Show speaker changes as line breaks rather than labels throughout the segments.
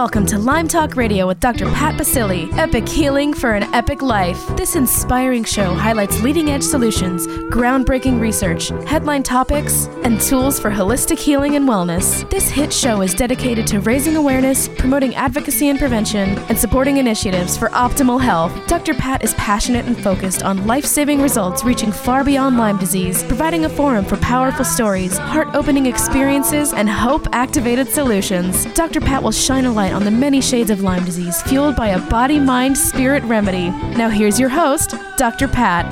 Welcome to Lyme Talk Radio with Dr. Pat Baccili. Epic healing for an epic life. This inspiring show highlights leading edge solutions, groundbreaking research, headline topics, and tools for holistic healing and wellness. This hit show is dedicated to raising awareness, promoting advocacy and prevention, and supporting initiatives for optimal health. Dr. Pat is passionate and focused on life saving results reaching far beyond Lyme disease, providing a forum for powerful stories, heart opening experiences, and hope activated solutions. Dr. Pat will shine a light on the many shades of Lyme disease fueled by a body, mind, spirit remedy. Now, here's your host, Dr. Pat.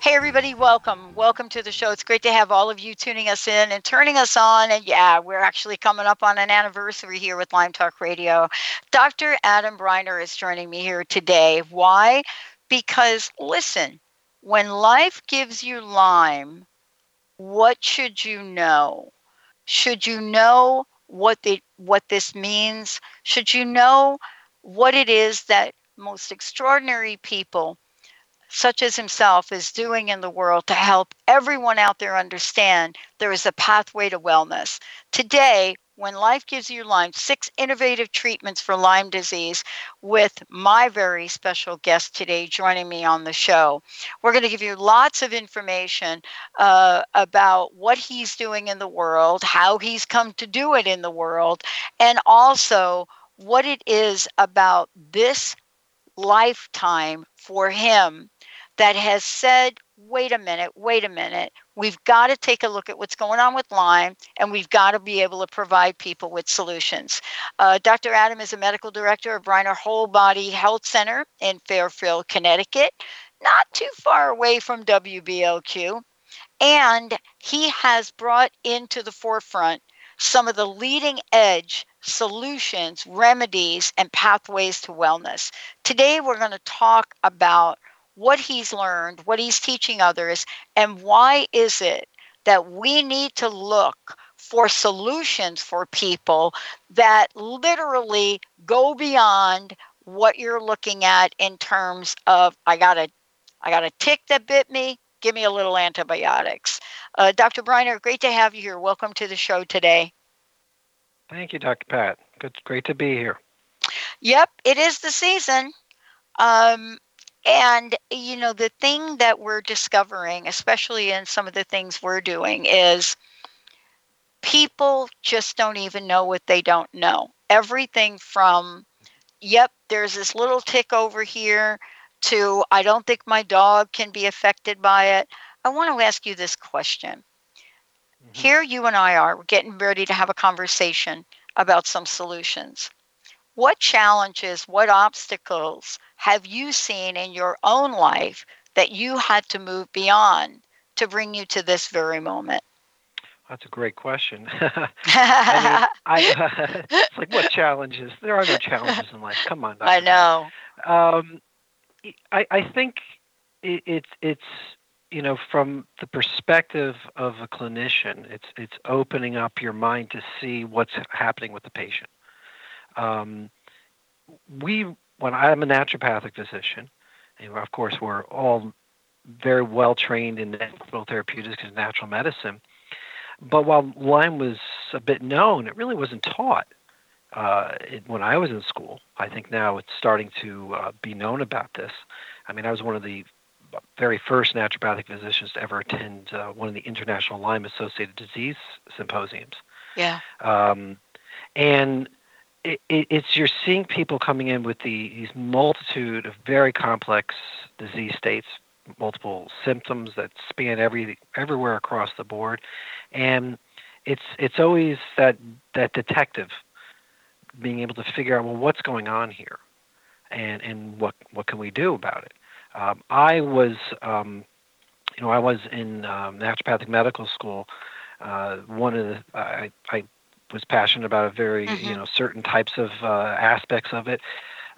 Hey, everybody, welcome. Welcome to the show. It's great to have all of you tuning us in and turning us on. And yeah, we're actually coming up on an anniversary here with Lyme Talk Radio. Dr. Adam Breiner is joining me here today. Why? Because listen, when life gives you Lyme, what should you know? Should you know what the what this means? Should you know what it is that most extraordinary people such as himself is doing in the world to help everyone out there understand there is a pathway to wellness. Today, when life gives you Lyme, six innovative treatments for Lyme disease with my very special guest today joining me on the show. We're going to give you lots of information uh, about what he's doing in the world, how he's come to do it in the world, and also what it is about this lifetime for him that has said, wait a minute, wait a minute, we've got to take a look at what's going on with Lyme and we've got to be able to provide people with solutions. Uh, Dr. Adam is a medical director of Breiner Whole Body Health Center in Fairfield, Connecticut, not too far away from WBLQ. And he has brought into the forefront some of the leading edge solutions, remedies, and pathways to wellness. Today, we're going to talk about what he's learned, what he's teaching others, and why is it that we need to look for solutions for people that literally go beyond what you're looking at in terms of I got a I got a tick that bit me, give me a little antibiotics. Uh, Dr. Breiner, great to have you here. Welcome to the show today.
Thank you, Dr. Pat. Good, great to be here.
Yep, it is the season. Um, and, you know, the thing that we're discovering, especially in some of the things we're doing, is people just don't even know what they don't know. Everything from, yep, there's this little tick over here, to I don't think my dog can be affected by it. I want to ask you this question. Mm-hmm. Here, you and I are, we're getting ready to have a conversation about some solutions. What challenges, what obstacles have you seen in your own life that you had to move beyond to bring you to this very moment?
That's a great question. I mean, I, uh, it's like what challenges? There are no challenges in life. Come on.
Dr. I know.
Um, I, I think it, it's it's you know from the perspective of a clinician, it's it's opening up your mind to see what's happening with the patient. Um, we when I'm a naturopathic physician, and of course we're all very well trained in natural therapeutics and natural medicine. But while Lyme was a bit known, it really wasn't taught uh, it, when I was in school. I think now it's starting to uh, be known about this. I mean, I was one of the very first naturopathic physicians to ever attend uh, one of the international Lyme associated disease symposiums.
Yeah.
Um, and it, it, it's you're seeing people coming in with the, these multitude of very complex disease states, multiple symptoms that span every everywhere across the board, and it's it's always that that detective being able to figure out well what's going on here, and and what what can we do about it. Um, I was um, you know I was in um, naturopathic medical school. Uh, one of the I, I was passionate about a very mm-hmm. you know certain types of uh, aspects of it.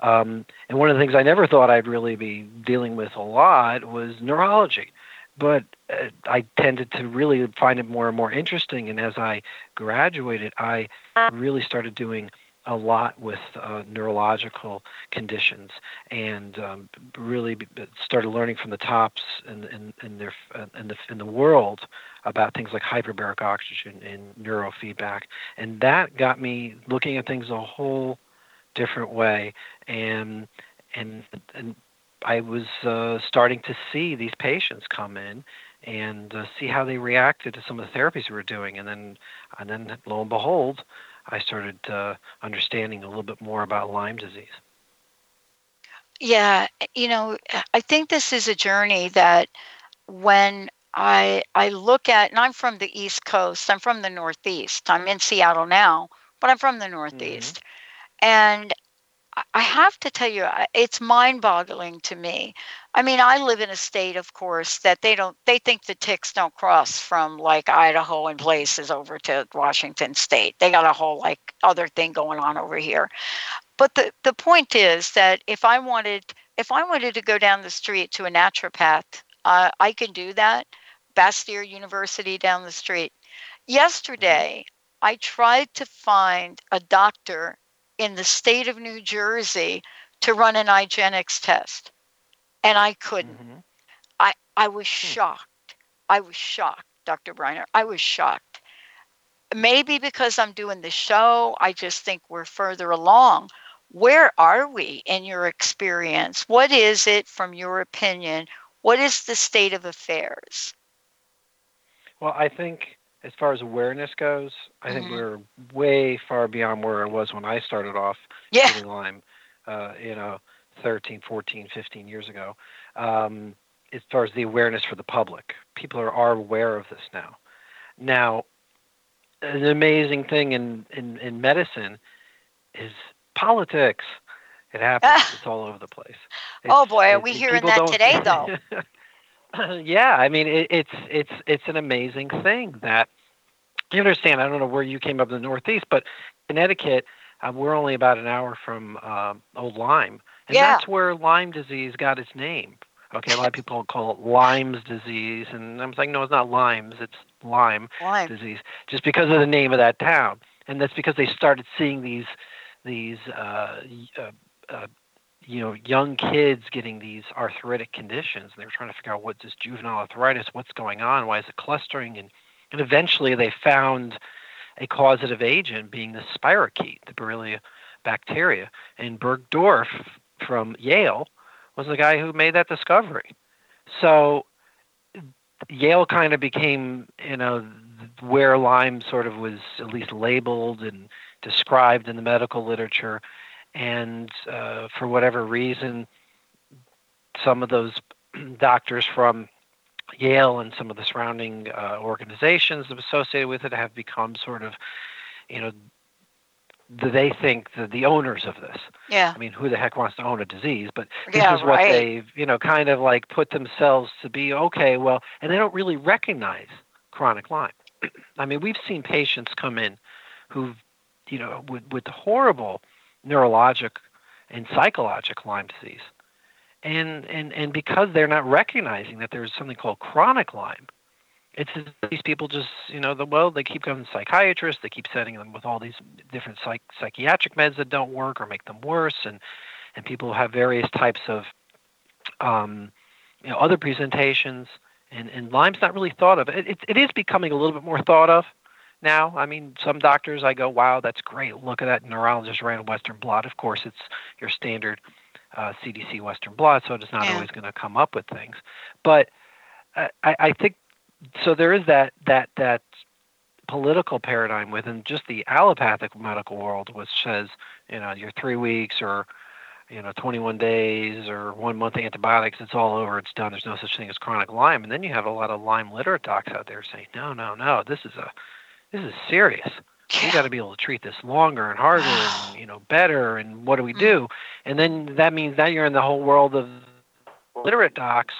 Um, and one of the things I never thought I'd really be dealing with a lot was neurology. But uh, I tended to really find it more and more interesting. And as I graduated, I really started doing a lot with uh, neurological conditions and um, really started learning from the tops in, in, in, their, in, the, in the world about things like hyperbaric oxygen and neurofeedback. And that got me looking at things a whole different way. And, and, and I was uh, starting to see these patients come in and uh, see how they reacted to some of the therapies we were doing. And then, and then lo and behold, I started uh, understanding a little bit more about Lyme disease.
Yeah, you know, I think this is a journey that when I I look at, and I'm from the East Coast. I'm from the Northeast. I'm in Seattle now, but I'm from the Northeast, mm-hmm. and I have to tell you, it's mind-boggling to me. I mean, I live in a state, of course, that they don't. They think the ticks don't cross from like Idaho and places over to Washington State. They got a whole like other thing going on over here. But the the point is that if I wanted, if I wanted to go down the street to a naturopath, uh, I can do that. Bastyr University down the street. Yesterday, I tried to find a doctor in the state of New Jersey to run an IGeneX test. And I couldn't. Mm-hmm. I, I was hmm. shocked. I was shocked, Dr. Breiner. I was shocked. Maybe because I'm doing the show, I just think we're further along. Where are we in your experience? What is it, from your opinion? What is the state of affairs?
Well, I think as far as awareness goes, I mm-hmm. think we're way far beyond where I was when I started off
yeah.
getting Lyme, uh, you know, 13, 14, 15 years ago. Um, as far as the awareness for the public, people are, are aware of this now. Now, an amazing thing in, in, in medicine is politics. It happens. it's all over the place. It's,
oh boy, are we hearing that today, though?
yeah, I mean it, it's it's it's an amazing thing that you understand. I don't know where you came up in the Northeast, but Connecticut, uh, we're only about an hour from uh, Old Lyme, and
yeah.
that's where Lyme disease got its name. Okay, a lot of people call it Lyme's disease, and I'm saying no, it's not Lyme's, it's Lyme,
Lyme.
disease, just because of the name of that town, and that's because they started seeing these these uh, uh, uh, you know young kids getting these arthritic conditions and they were trying to figure out what's this juvenile arthritis what's going on why is it clustering and and eventually they found a causative agent being the spirochete the borrelia bacteria and Bergdorf from Yale was the guy who made that discovery. So Yale kind of became you know where Lyme sort of was at least labeled and described in the medical literature and uh, for whatever reason, some of those doctors from Yale and some of the surrounding uh, organizations associated with it have become sort of, you know, they think the, the owners of this.
Yeah.
I mean, who the heck wants to own a disease? But this
yeah,
is what
right.
they've, you know, kind of like put themselves to be okay. Well, and they don't really recognize chronic Lyme. I mean, we've seen patients come in who've, you know, with with horrible neurologic and psychologic Lyme disease. And, and, and because they're not recognizing that there's something called chronic Lyme, it's these people just, you know, the, well, they keep going to psychiatrists, they keep sending them with all these different psych, psychiatric meds that don't work or make them worse, and, and people have various types of, um, you know, other presentations, and, and Lyme's not really thought of. It, it, it is becoming a little bit more thought of, now. I mean, some doctors I go, wow, that's great. Look at that neurologist ran a Western blot. Of course, it's your standard uh, CDC Western blot, so it's not
yeah.
always going to come up with things. But I, I think so. There is that that that political paradigm within just the allopathic medical world, which says you know you're three weeks or you know 21 days or one month antibiotics it's all over it's done there's no such thing as chronic lyme and then you have a lot of lyme literate docs out there saying no no no this is a this is serious. Yeah. We got to be able to treat this longer and harder and you know better. And what do we do? And then that means that you're in the whole world of literate docs,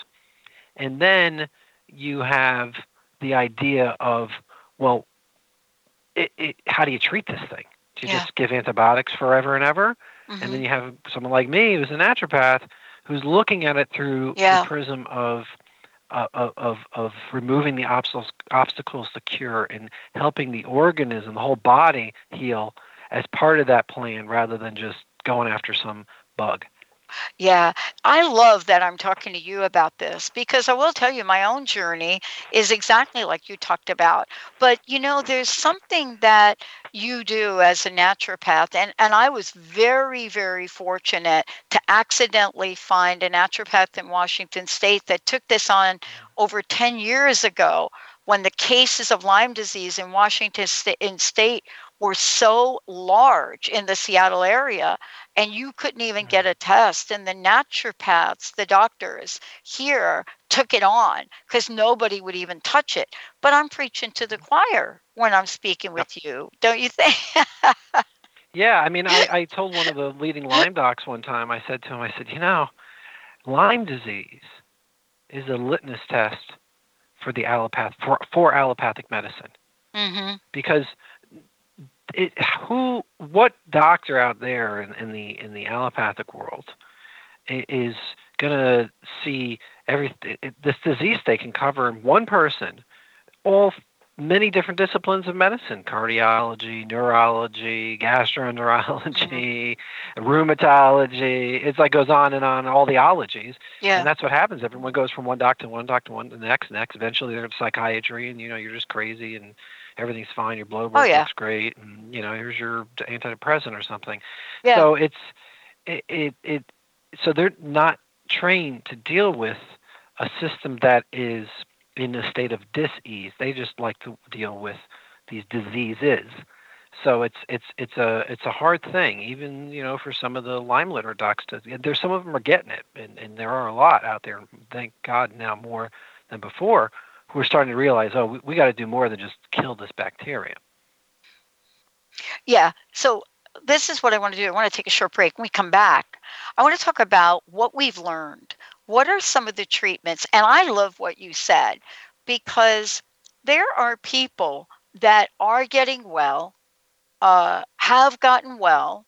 and then you have the idea of well, it, it, how do you treat this thing? Do you
yeah.
just give antibiotics forever and ever? Mm-hmm. And then you have someone like me who's a naturopath who's looking at it through
yeah.
the prism of uh, of of removing the obstacles obstacles to cure and helping the organism, the whole body heal as part of that plan rather than just going after some bug.
Yeah, I love that I'm talking to you about this because I will tell you my own journey is exactly like you talked about. But you know, there's something that you do as a naturopath, and, and I was very, very fortunate to accidentally find a naturopath in Washington State that took this on over 10 years ago when the cases of Lyme disease in Washington in state were so large in the Seattle area, and you couldn't even get mm-hmm. a test. And the naturopaths, the doctors here, took it on because nobody would even touch it. But I'm preaching to the choir when I'm speaking with you, don't you think?
yeah, I mean, I, I told one of the leading Lyme docs one time, I said to him, I said, you know, Lyme disease is a litmus test for the allopath for, for allopathic medicine.
Mm-hmm.
Because it, who what doctor out there in, in the in the allopathic world is going to see every this disease they can cover in one person all many different disciplines of medicine cardiology neurology gastroenterology mm-hmm. rheumatology it's like goes on and on all the ologies
yeah.
and that's what happens everyone goes from one doctor to one doctor to one to the next next eventually they're in psychiatry and you know you're just crazy and everything's fine, your blood oh, work oh, yeah. looks great, and you know here's your antidepressant or something.
Yeah.
So it's it, it it so they're not trained to deal with a system that is in a state of dis-ease. They just like to deal with these diseases. So it's it's it's a it's a hard thing, even you know for some of the Lyme literate docs. To, there's some of them are getting it, and, and there are a lot out there. Thank God now more than before who are starting to realize, oh, we, we got to do more than just kill this bacteria.
Yeah. So this is what I want to do. I want to take a short break. When we come back, I want to talk about what we've learned. What are some of the treatments? And I love what you said because there are people that are getting well, uh, have gotten well,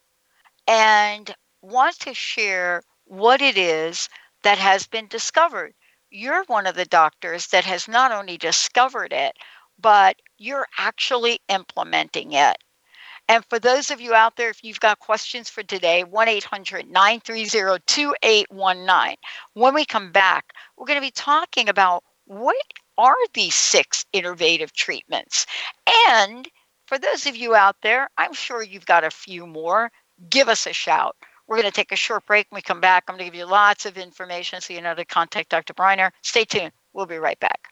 and want to share what it is that has been discovered you're one of the doctors that has not only discovered it, but you're actually implementing it. And for those of you out there, if you've got questions for today, 1 800 930 2819. When we come back, we're going to be talking about what are these six innovative treatments. And for those of you out there, I'm sure you've got a few more. Give us a shout. We're going to take a short break. When we come back, I'm going to give you lots of information so you know to contact Dr. Breiner. Stay tuned. We'll be right back.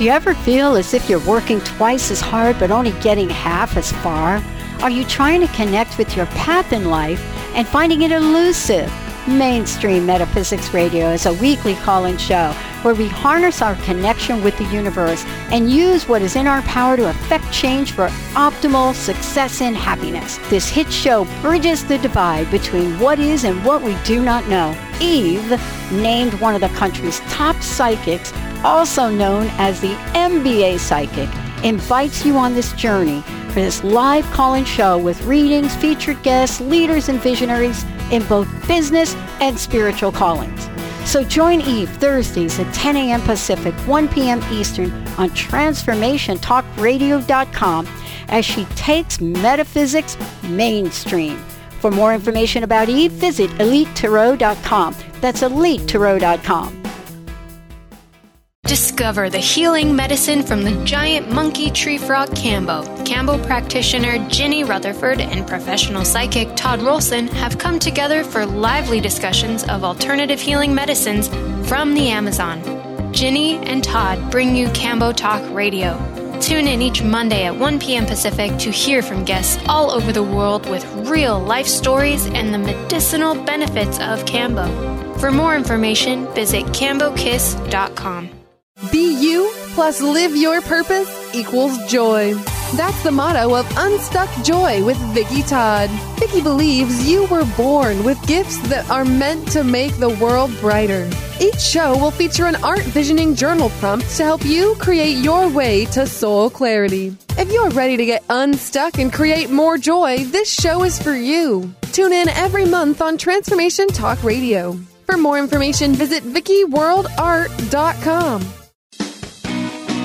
Do you ever feel as if you're working twice as hard but only getting half as far? Are you trying to connect with your path in life and finding it elusive? Mainstream Metaphysics Radio is a weekly call in show where we harness our connection with the universe and use what is in our power to affect change for optimal success and happiness. This hit show bridges the divide between what is and what we do not know. Eve, named one of the country's top psychics, also known as the MBA Psychic, invites you on this journey for this live call-in show with readings, featured guests, leaders, and visionaries in both business and spiritual callings. So join Eve Thursdays at 10 a.m. Pacific, 1 p.m. Eastern on TransformationTalkRadio.com as she takes metaphysics mainstream. For more information about Eve, visit EliteTarot.com. That's EliteTarot.com.
Discover the healing medicine from the giant monkey tree frog Kambo. Kambo practitioner Ginny Rutherford and professional psychic Todd Rolson have come together for lively discussions of alternative healing medicines from the Amazon. Ginny and Todd bring you Kambo Talk Radio. Tune in each Monday at 1 p.m. Pacific to hear from guests all over the world with real life stories and the medicinal benefits of Kambo. For more information, visit kambokiss.com.
Be you plus live your purpose equals joy. That's the motto of Unstuck Joy with Vicki Todd. Vicki believes you were born with gifts that are meant to make the world brighter. Each show will feature an art visioning journal prompt to help you create your way to soul clarity. If you're ready to get unstuck and create more joy, this show is for you. Tune in every month on Transformation Talk Radio. For more information, visit VickiWorldArt.com.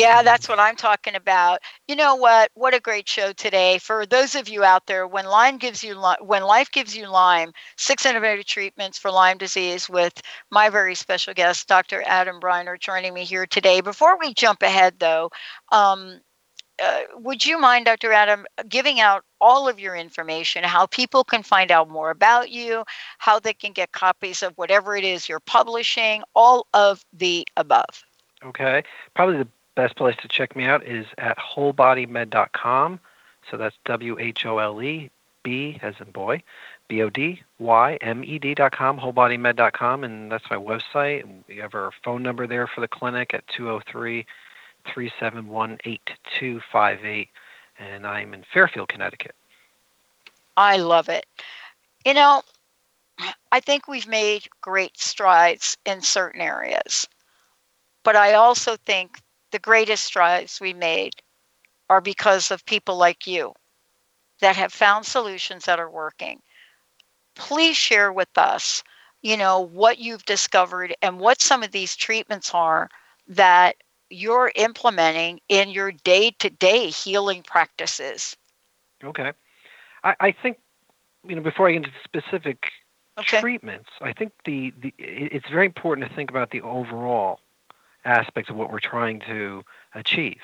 Yeah, that's what I'm talking about. You know what? What a great show today. For those of you out there, when Lyme gives you when life gives you Lyme, six innovative treatments for Lyme disease with my very special guest, Dr. Adam Breiner, joining me here today. Before we jump ahead, though, um, uh, would you mind, Dr. Adam, giving out all of your information, how people can find out more about you, how they can get copies of whatever it is you're publishing, all of the above?
Okay. Probably the best place to check me out is at wholebodymed.com. So that's W H O L E B as in boy, B O D Y M E D.com, wholebodymed.com, and that's my website. We have our phone number there for the clinic at 203 371 8258. And I'm in Fairfield, Connecticut.
I love it. You know, I think we've made great strides in certain areas. But I also think the greatest strides we made are because of people like you that have found solutions that are working. Please share with us, you know, what you've discovered and what some of these treatments are that you're implementing in your day-to-day healing practices.
Okay. I, I think, you know, before I get into specific okay. treatments, I think the, the it's very important to think about the overall aspects of what we're trying to achieve.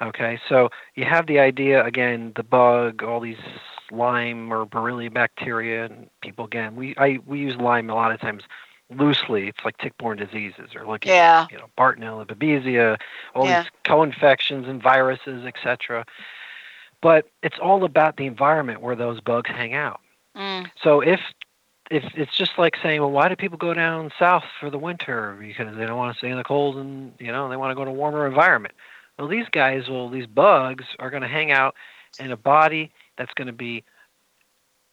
Okay, so you have the idea again, the bug, all these Lyme or Borrelia bacteria, and people again, we I we use Lyme a lot of times loosely. It's like tick-borne diseases, or looking yeah. at you know Bartonella, Babesia, all yeah. these co-infections and viruses, etc. But it's all about the environment where those bugs hang out. Mm. So if if it's just like saying, well, why do people go down south for the winter? Because they don't want to stay in the cold and you know they want to go to a warmer environment. Well, these guys, well, these bugs are going to hang out in a body that's going to be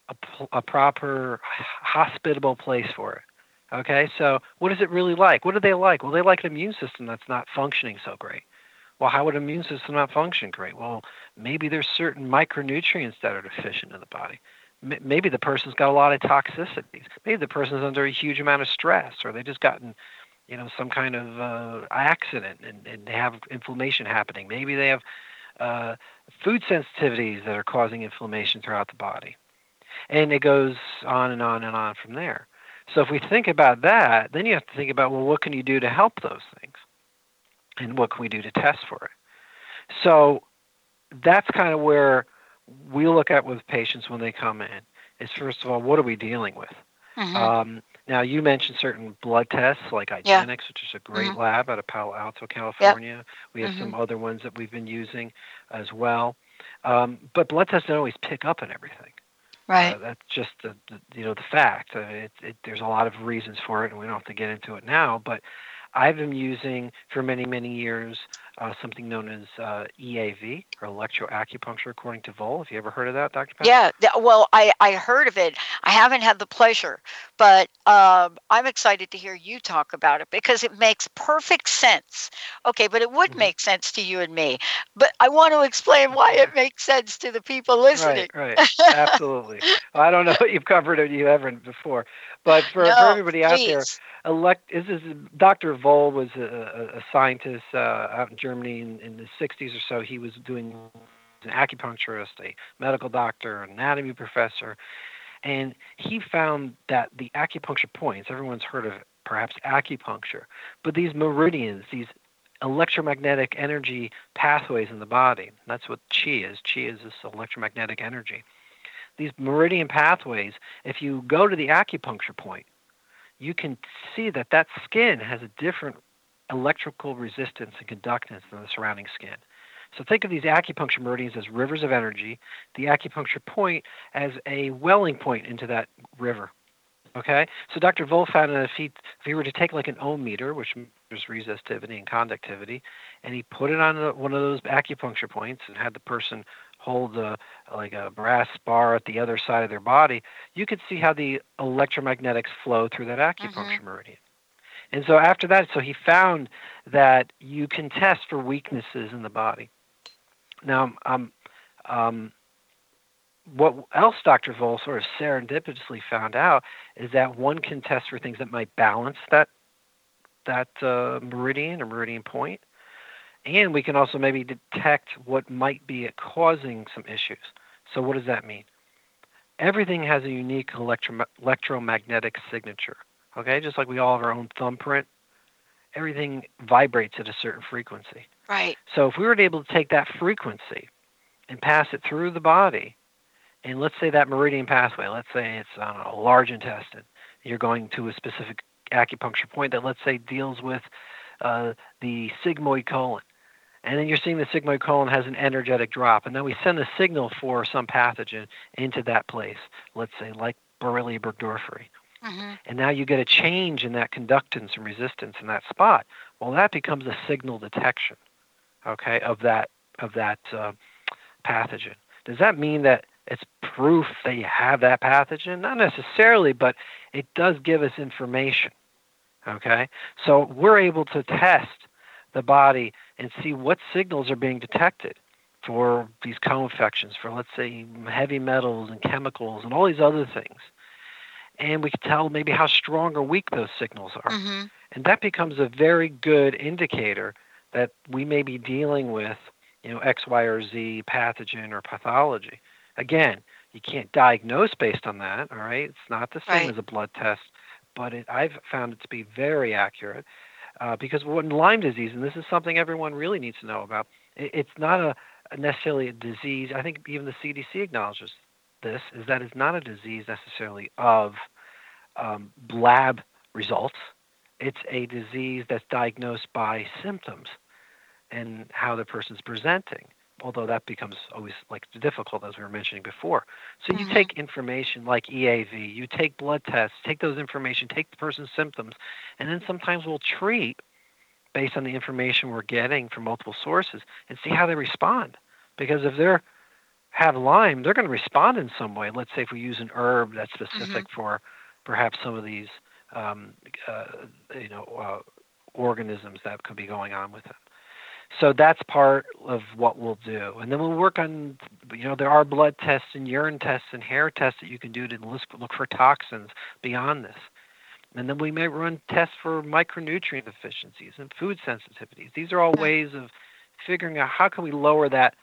a, a proper, hospitable place for it. Okay, so what is it really like? What do they like? Well, they like an immune system that's not functioning so great. Well, how would an immune system not function great? Well, maybe there's certain micronutrients that are deficient in the body maybe the person's got a lot of toxicities. Maybe the person's under a huge amount of stress, or they just gotten, you know, some kind of uh, accident and, and they have inflammation happening. Maybe they have uh, food sensitivities that are causing inflammation throughout the body, and it goes on and on and on from there. So if we think about that, then you have to think about well, what can you do to help those things, and what can we do to test for it. So that's kind of where we look at with patients when they come in is first of all, what are we dealing with? Mm-hmm. Um, now, you mentioned certain blood tests like IGeneX, yeah. which is a great mm-hmm. lab out of Palo Alto, California. Yep. We have mm-hmm. some other ones that we've been using as well. Um, but blood tests don't always pick up on everything.
Right.
Uh, that's just the, the, you know the fact. Uh, it, it, there's a lot of reasons for it, and we don't have to get into it now. But I've been using for many many years uh, something known as uh, EAV or electroacupuncture, according to Voll. Have you ever heard of that, Dr. Pat?
Yeah, well, I, I heard of it. I haven't had the pleasure, but um, I'm excited to hear you talk about it because it makes perfect sense. Okay, but it would mm-hmm. make sense to you and me. But I want to explain why it makes sense to the people listening.
Right, right. Absolutely. I don't know if you've covered it, you haven't before, but for,
no,
for everybody out there, elect this is Dr. Voll was a, a scientist uh, out in Germany in, in, the 60s or so. He was doing an acupuncturist, a medical doctor, an anatomy professor, and he found that the acupuncture points. Everyone's heard of perhaps acupuncture, but these meridians, these electromagnetic energy pathways in the body. That's what chi is. Chi is this electromagnetic energy. These meridian pathways, if you go to the acupuncture point, you can see that that skin has a different electrical resistance and conductance than the surrounding skin. So think of these acupuncture meridians as rivers of energy, the acupuncture point as a welling point into that river. Okay, so Dr. Voll found that if he if he were to take like an ohm meter, which measures resistivity and conductivity, and he put it on one of those acupuncture points and had the person hold a, like a brass bar at the other side of their body, you could see how the electromagnetics flow through that acupuncture mm-hmm. meridian. And so after that, so he found that you can test for weaknesses in the body. Now, um, um, what else Dr. Voll sort of serendipitously found out is that one can test for things that might balance that that uh, meridian or meridian point, and we can also maybe detect what might be causing some issues. So, what does that mean? Everything has a unique electro- electromagnetic signature. Okay, just like we all have our own thumbprint, everything vibrates at a certain frequency.
Right.
So, if we were able to take that frequency and pass it through the body, and let's say that meridian pathway, let's say it's on a large intestine, you're going to a specific acupuncture point that, let's say, deals with uh, the sigmoid colon and then you're seeing the sigmoid colon has an energetic drop, and then we send a signal for some pathogen into that place, let's say like Borrelia burgdorferi. Mm-hmm. And now you get a change in that conductance and resistance in that spot. Well, that becomes a signal detection, okay, of that of that uh, pathogen. Does that mean that it's proof that you have that pathogen? Not necessarily, but it does give us information. Okay, so we're able to test the body and see what signals are being detected for these co-infections, for let's say heavy metals and chemicals and all these other things. And we can tell maybe how strong or weak those signals are. Mm-hmm. And that becomes a very good indicator that we may be dealing with, you know, X, Y, or Z pathogen or pathology. Again, you can't diagnose based on that, all right? It's not the same
right.
as a blood test, but it, I've found it to be very accurate. Uh, because when Lyme disease, and this is something everyone really needs to know about, it, it's not a, a necessarily a disease. I think even the CDC acknowledges this is that it's not a disease necessarily of um, lab results. It's a disease that's diagnosed by symptoms and how the person's presenting although that becomes always like difficult as we were mentioning before. So you mm-hmm. take information like EAV, you take blood tests, take those information, take the person's symptoms, and then sometimes we'll treat based on the information we're getting from multiple sources and see how they respond. Because if they're have Lyme, they're going to respond in some way. Let's say if we use an herb that's specific mm-hmm. for perhaps some of these, um, uh, you know, uh, organisms that could be going on with it. So that's part of what we'll do. And then we'll work on, you know, there are blood tests and urine tests and hair tests that you can do to look for toxins beyond this. And then we may run tests for micronutrient deficiencies and food sensitivities. These are all hmm. ways of figuring out how can we lower that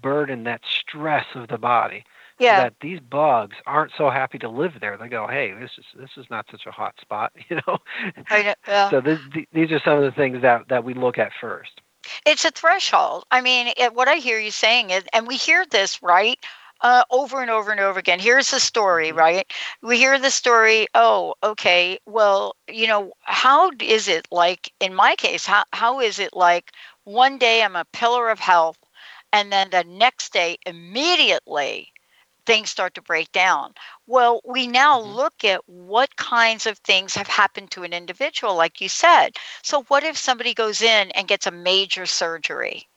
burden, that stress of the body,
yeah.
so that these bugs aren't so happy to live there. They go, hey, this is this is not such a hot spot, you know.
Know yeah.
So this, these are some of the things that that we look at first.
It's a threshold. I mean, it, what I hear you saying is, and we hear this, right? Uh, over and over and over again. Here's the story, mm-hmm. right? We hear the story. Oh, okay. Well, you know, how is it like in my case? How how is it like? One day I'm a pillar of health, and then the next day, immediately, things start to break down. Well, we now
Mhm.
look at what kinds of things have happened to an individual, like you said. So, what if somebody goes in and gets a major surgery,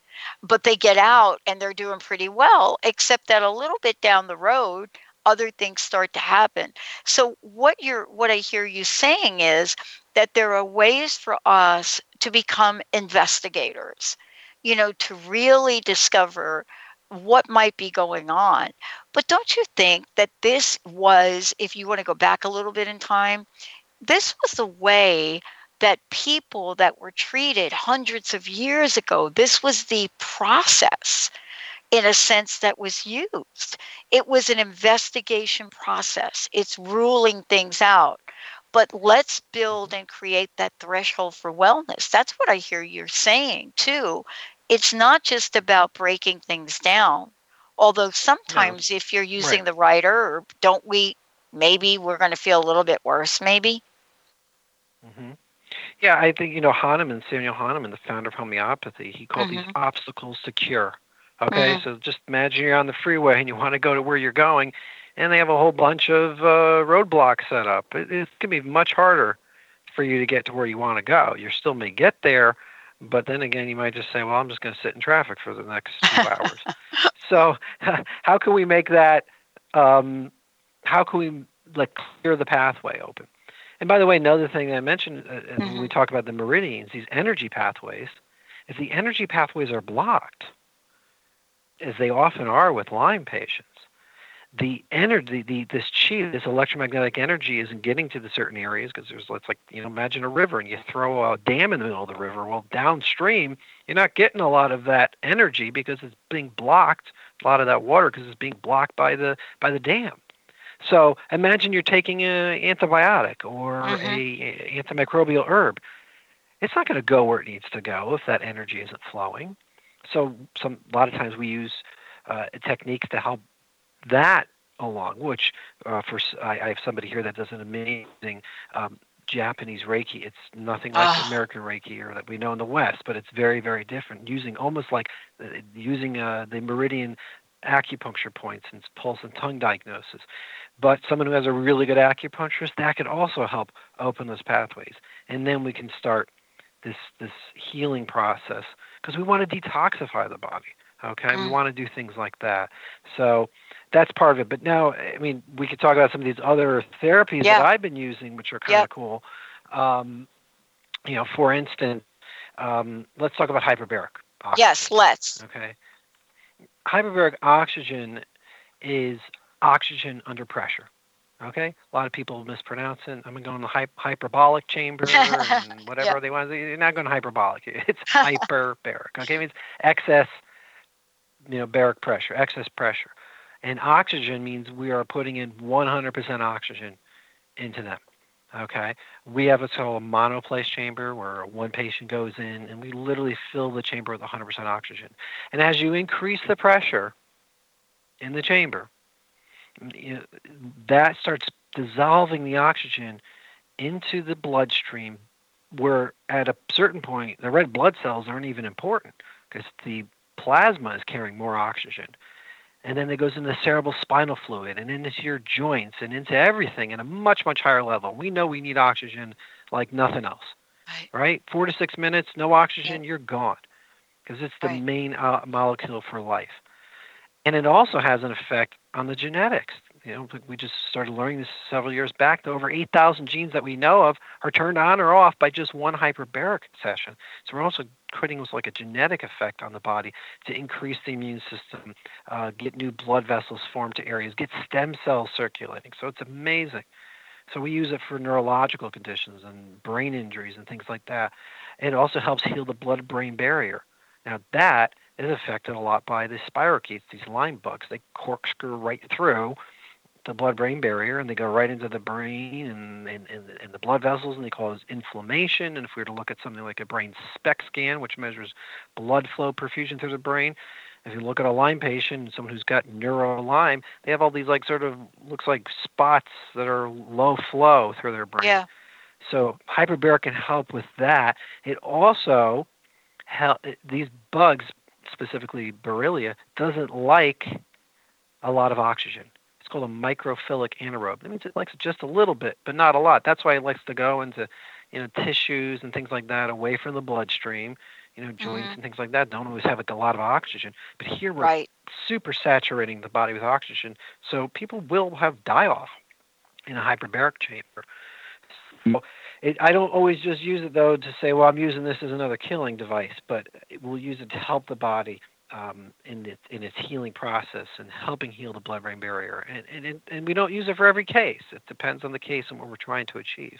but they get out and they're doing pretty well, except that a little bit down the road, other things start to happen. So, what you're, what I hear you saying is that there are ways for us to become investigators, you know, to really discover what might be going on. But don't you think that this was, if you want to go back a little bit in time, this was the way that people that were treated hundreds of years ago, this was the process in a sense that was used. It was an investigation process, it's ruling things out. But let's build and create that threshold for wellness. That's what I hear you're saying too. It's not just about breaking things down. Although sometimes if you're using
Right.
the writer, or don't we, maybe we're going to feel a little bit worse, maybe.
hmm Yeah, I think you know Hahnemann, Samuel Hahnemann, the founder of homeopathy. He called these
Mhm.
obstacles to cure. Okay,
Mhm.
so just imagine you're on the freeway and you want to go to where you're going, and they have a whole bunch of uh, roadblocks set up. It, it's gonna be much harder for you to get to where you want to go. You still may get there, but then again, you might just say, "Well, I'm just going to sit in traffic for the next two hours." so, how can we make that? Um, how can we like clear the pathway open? And by the way, another thing that I mentioned uh, uh, when we talk about the meridians, these energy pathways, if the energy pathways are blocked, as they often are with Lyme patients, the energy, the this chi, this electromagnetic energy, isn't getting to the certain areas because there's it's like you know imagine a river and you throw a dam in the middle of the river. Well, downstream you're not getting a lot of that energy because it's being blocked. A lot of that water because it's being blocked by the by the dam. So imagine you're taking an antibiotic or
Mhm.
a, a antimicrobial herb. It's not going to go where it needs to go if that energy isn't flowing. So some a lot of times we use uh, techniques to help that along. Which uh, for I, I have somebody here that does an amazing um, Japanese Reiki. It's nothing like
Ah.
American Reiki or that we know in the West, but it's very very different. Using almost like uh, using uh, the meridian acupuncture points and pulse and tongue diagnosis. But someone who has a really good acupuncturist, that could also help open those pathways. And then we can start this this healing process because we want to detoxify the body. Okay, we
Mm.
want to do things like that. So that's part of it. But now, I mean, we could talk about some of these other therapies
Yeah.
that I've been using, which are kind of cool. Um, you know, for instance, um, let's talk about hyperbaric. oxygen.
Yes, let's.
Okay. Hyperbaric oxygen is oxygen under pressure. Okay. A lot of people mispronounce it. I'm going to go in the hy- hyperbolic chamber and whatever
Yep.
they want. You're not going to hyperbolic. It's hyperbaric. Okay. It means excess, you know, baric pressure, excess pressure. And oxygen means we are putting in 100% oxygen into them. Okay. We have what's called a monoplace chamber where one patient goes in and we literally fill the chamber with 100% oxygen. And as you increase the pressure in the chamber, you know, that starts dissolving the oxygen into the bloodstream where at a certain point the red blood cells aren't even important because the plasma is carrying more oxygen and then it goes into the cerebral spinal fluid and into your joints and into everything at a much much higher level. We know we need oxygen like nothing else
Right.
right? Four to six minutes no oxygen you're gone because it's the
Right.
main uh, molecule for life. And it also has an effect on the genetics. You know we just started learning this several years back that over 8000 genes that we know of are turned on or off by just one hyperbaric session. So we're also creating was like a genetic effect on the body to increase the immune system, uh, get new blood vessels formed to areas, get stem cells circulating. So it's amazing. So we use it for neurological conditions and brain injuries and things like that. It also helps heal the blood-brain barrier. Now that is affected a lot by the spirochetes, these Lyme bugs. They corkscrew right through the blood-brain barrier and they go right into the brain and, and, and, and the blood vessels and they cause inflammation. And if we were to look at something like a brain SPECT scan, which measures blood flow perfusion through the brain, if you look at a Lyme patient, someone who's got neuro Lyme, they have all these like sort of looks like spots that are low flow through their brain.
Yeah.
So hyperbaric can help with that. It also help these bugs, specifically Borrelia, doesn't like a lot of oxygen. Called a microaerophilic anaerobe. That means it likes just a little bit, but not a lot. That's why it likes to go into, you know, tissues and things like that away from the bloodstream. You know, joints
Mhm.
and things like that don't always have like a lot of oxygen. But here we're
Right.
super saturating the body with oxygen, so people will have die off in a hyperbaric chamber. So it, I don't always just use it though to say, well, I'm using this as another killing device, but we'll use it to help the body um, in its in its healing process and helping heal the blood-brain barrier. And and and we don't use it for every case. It depends on the case and what we're trying to achieve.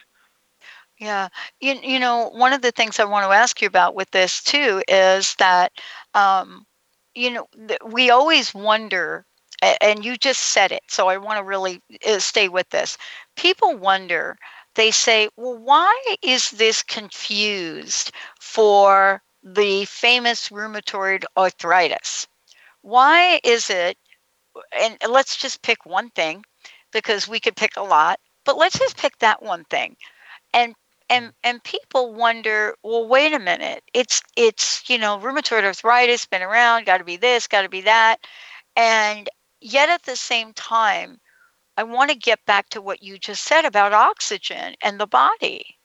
Yeah. You, you know, one of the things I want to ask you about with this too is that, um, you know, we always wonder, and you just said it, so I want to really uh, stay with this. People wonder, they say, well, why is this confused for the famous rheumatoid arthritis? Why is it, and let's just pick one thing because we could pick a lot, but let's just pick that one thing. And and mm. and people wonder well wait a minute it's it's you know rheumatoid arthritis been around got to be this got to be that. And yet at the same time i want to get back to what you just said about oxygen and the body.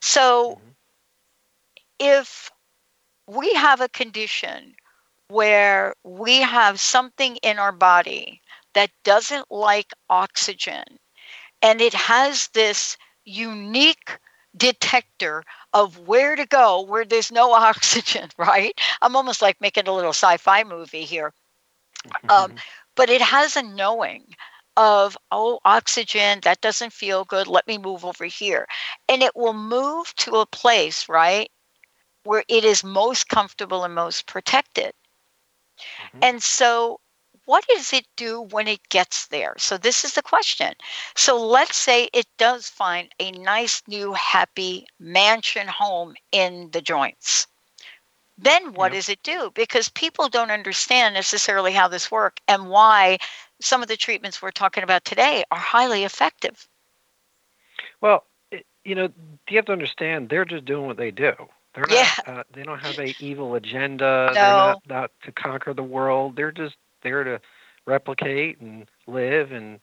So mm-hmm. if we have a condition where we have something in our body that doesn't like oxygen and it has this unique detector of where to go where there's no oxygen, right? I'm almost like making a little sci fi movie here. Um, but it has a knowing of, oh, oxygen, that doesn't feel good. Let me move over here. And it will move to a place, right, where it is most comfortable and most protected. Mm-hmm. And so, what does it do when it gets there? So, this is the question. So, let's say it does find a nice, new, happy mansion home in the joints. Then, what
Yep.
does it do? Because people don't understand necessarily how this works and why some of the treatments we're talking about today are highly effective.
Well, you know, you have to understand they're just doing what they do. They're
Yeah.
not. Uh, they don't have a evil agenda. They're
No.
not, not to conquer the world. They're just there to replicate and live and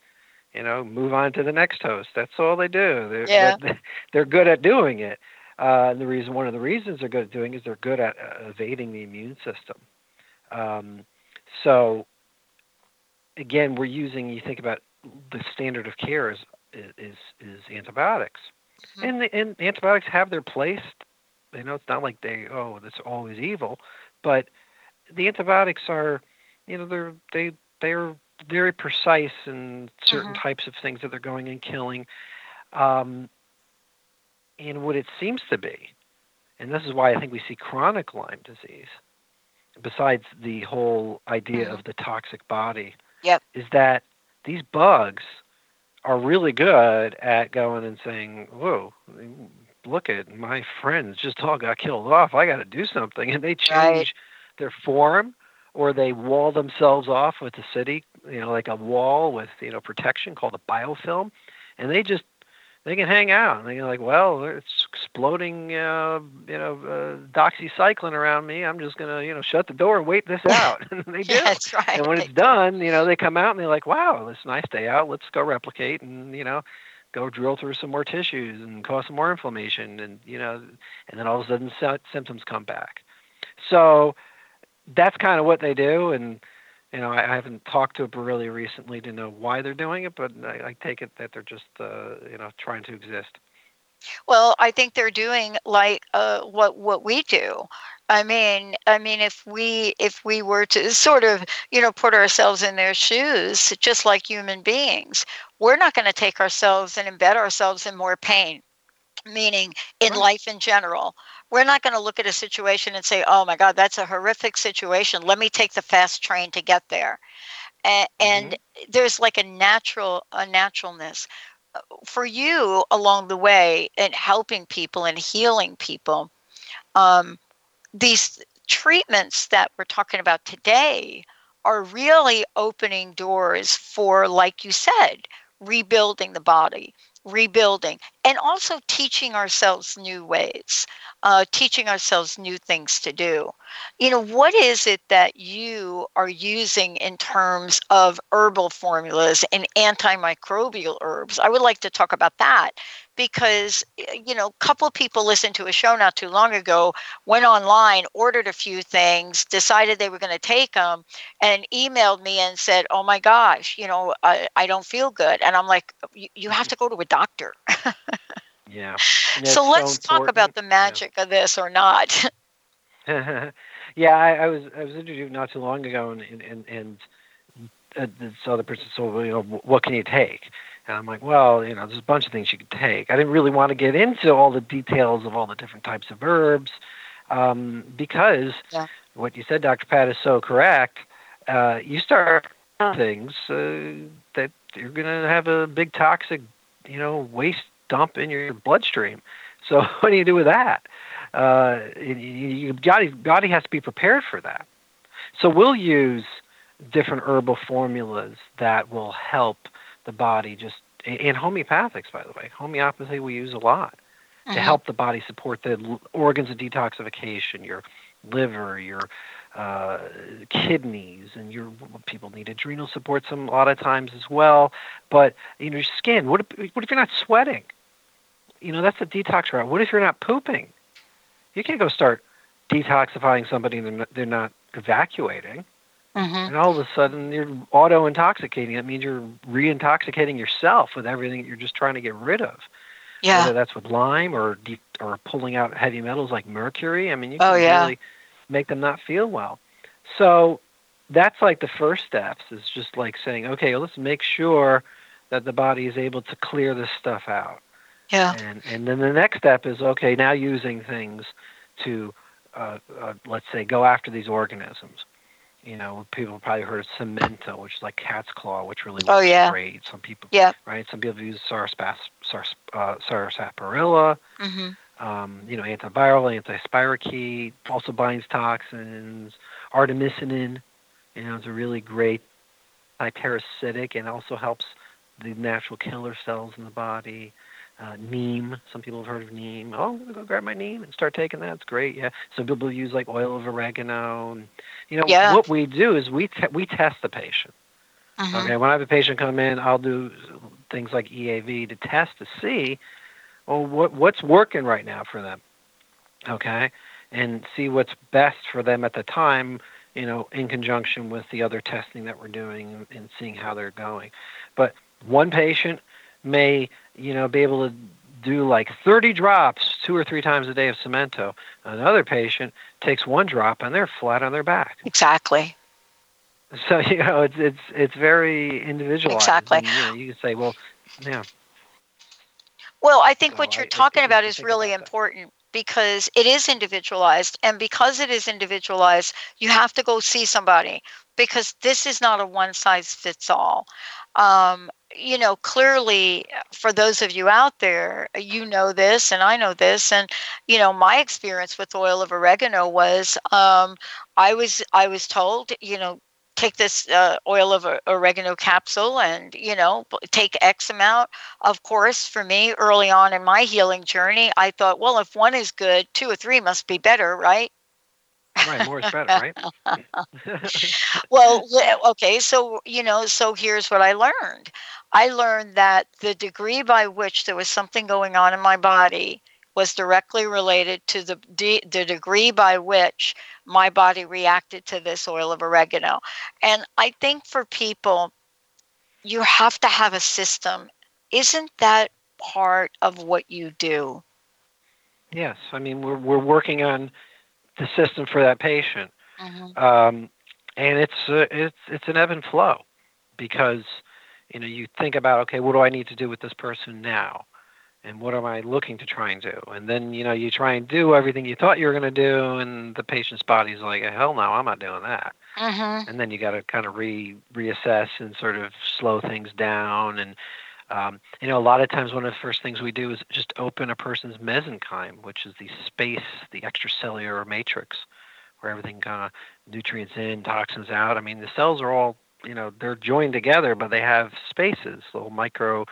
you know move on to the next host. That's all they do. They're,
Yeah.
they're, they're good at doing it. Uh, and the reason, one of the reasons they're good at doing it is they're good at uh, evading the immune system. Um, so again, we're using. You think about the standard of care is is is antibiotics, and the, and antibiotics have their place. You know, it's not like they oh that's always evil, but the antibiotics are, you know, they're they they're very precise in certain
Mhm.
types of things that they're going and killing. Um, and what it seems to be, and this is why I think we see chronic Lyme disease, besides the whole idea
Mhm.
of the toxic body,
Yep.
is that these bugs are really good at going and saying, "Whoa, look at my friends just all got killed off. I got to do something," and they change their form or they wall themselves off with the city, you know, like a wall with you know protection called a biofilm, and they just they can hang out. And they're like, well, it's exploding, uh, you know, uh, doxycycline around me. I'm just gonna, you know, shut the door and wait this out. and they do.
Yeah, that's right.
And when it's done, you know, they come out and they're like, wow, it's a nice day out. Let's go replicate and you know, go drill through some more tissues and cause some more inflammation, and you know, and then all of a sudden sy- symptoms come back. So that's kind of what they do, and you know, I, I haven't talked to a Borrelia recently to know why they're doing it, but I, I take it that they're just, uh, you know, trying to exist.
Well, I think they're doing like uh, what what we do. I mean, I mean, if we if we were to sort of you know put ourselves in their shoes, just like human beings, we're not going to take ourselves and embed ourselves in more pain. Meaning, in
Right.
life in general, we're not going to look at a situation and say, "Oh my God, that's a horrific situation. Let me take the fast train to get there." And, and there's like a natural a naturalness for you along the way in helping people and healing people, um, these treatments that we're talking about today are really opening doors for, like you said, rebuilding the body, rebuilding. and also teaching ourselves new ways, uh, teaching ourselves new things to do. You know, what is it that you are using in terms of herbal formulas and antimicrobial herbs? I would like to talk about that because you know a couple people listened to a show not too long ago went online ordered a few things decided they were going to take them and emailed me and said oh my gosh you know i, I don't feel good. And i'm like you, have to go to a doctor.
Yeah
so let's so talk about the magic yeah. of this or not.
Yeah I, I, was i was interviewed not too long ago and and, and uh, this other person so you know what can you take and I'm like, well, you know, there's a bunch of things you could take. I didn't really want to get into all the details of all the different types of herbs um, because yeah. what you said, Dr. Pat, is so correct. Uh, you start things uh, that you're going to have a big toxic, you know, waste dump in your bloodstream. So what do you do with that? Uh, your body, body has to be prepared for that. So we'll use different herbal formulas that will help the body just and homeopathics by the way. Homeopathy we use a lot to uh-huh. help the body support the organs of detoxification your liver your uh, kidneys and your people need adrenal support some a lot of times as well. But you know your skin what if, what if you're not sweating? You know that's a detox route. What if you're not pooping? You can't go start detoxifying somebody and they're not evacuating Mm-hmm. And all of a sudden, you're auto intoxicating. That means you're re intoxicating yourself with everything that you're just trying to get rid of.
Yeah.
Whether that's with Lyme or deep, or pulling out heavy metals like mercury. I mean, you can oh, yeah. really make them not feel well. So that's like the first steps is just like saying, okay, well, let's make sure that the body is able to clear this stuff out.
Yeah.
And and then the next step is okay, now using things to uh, uh, let's say go after these organisms you know, people probably heard of Samento, which is like cat's claw, which really oh, works oh, yeah. great. Some people,
yeah,
right? Some people use sarspas, sars, uh, sarsaparilla,
mm-hmm.
um, you know, antiviral, antispirochete, also binds toxins. Artemisinin, you know, it's a really great antiparasitic and also helps the natural killer cells in the body uh, neem. Some people have heard of neem. Oh, I'm gonna go grab my neem and start taking that. It's great. Yeah. Some people use like oil of oregano. And, you know,
yeah.
what we do is we te- we test the patient. Uh-huh. Okay. When I have a patient come in, I'll do things like EAV to test to see, well, what what's working right now for them. Okay, and see what's best for them at the time. You know, in conjunction with the other testing that we're doing and seeing how they're going. But one patient may you know be able to do like 30 drops two or three times a day of samento. Another patient takes one drop and they're flat on their back.
Exactly.
So you know it's it's it's very individualized.
Exactly.
And, you, know, you can say well yeah.
Well i think so what you're I, talking I about is really about important because it is individualized. And because it is individualized you have to go see somebody because this is not a one size fits all. Um, you know, clearly for those of you out there, you know this and I know this. And, you know, my experience with oil of oregano was um, I was I was told, you know, take this uh, oil of oregano capsule and you know take x amount of course for me early on in my healing journey i thought well if one is good two or three must be better right
right more is better right
well okay so you know so here's what i learned I learned that the degree by which there was something going on in my body was directly related to the, de- the degree by which my body reacted to this oil of oregano. And I think for people, you have to have a system. Isn't that part of what you do?
Yes. I mean, we're, we're working on the system for that patient.
Mm-hmm.
Um, and it's, uh, it's, it's an ebb and flow because – you know, you think about, okay, what do I need to do with this person now? And what am I looking to try and do? And then, you know, you try and do everything you thought you were going to do, and the patient's body's like, hell no, I'm not doing that.
Mm-hmm.
And then you got to kind of re reassess and sort of slow things down. And, um, you know, a lot of times one of the first things we do is just open a person's mesenchyme, which is the space, the extracellular matrix, where everything kind of nutrients in, toxins out. I mean, the cells are all you know they're joined together, but they have spaces, little micro,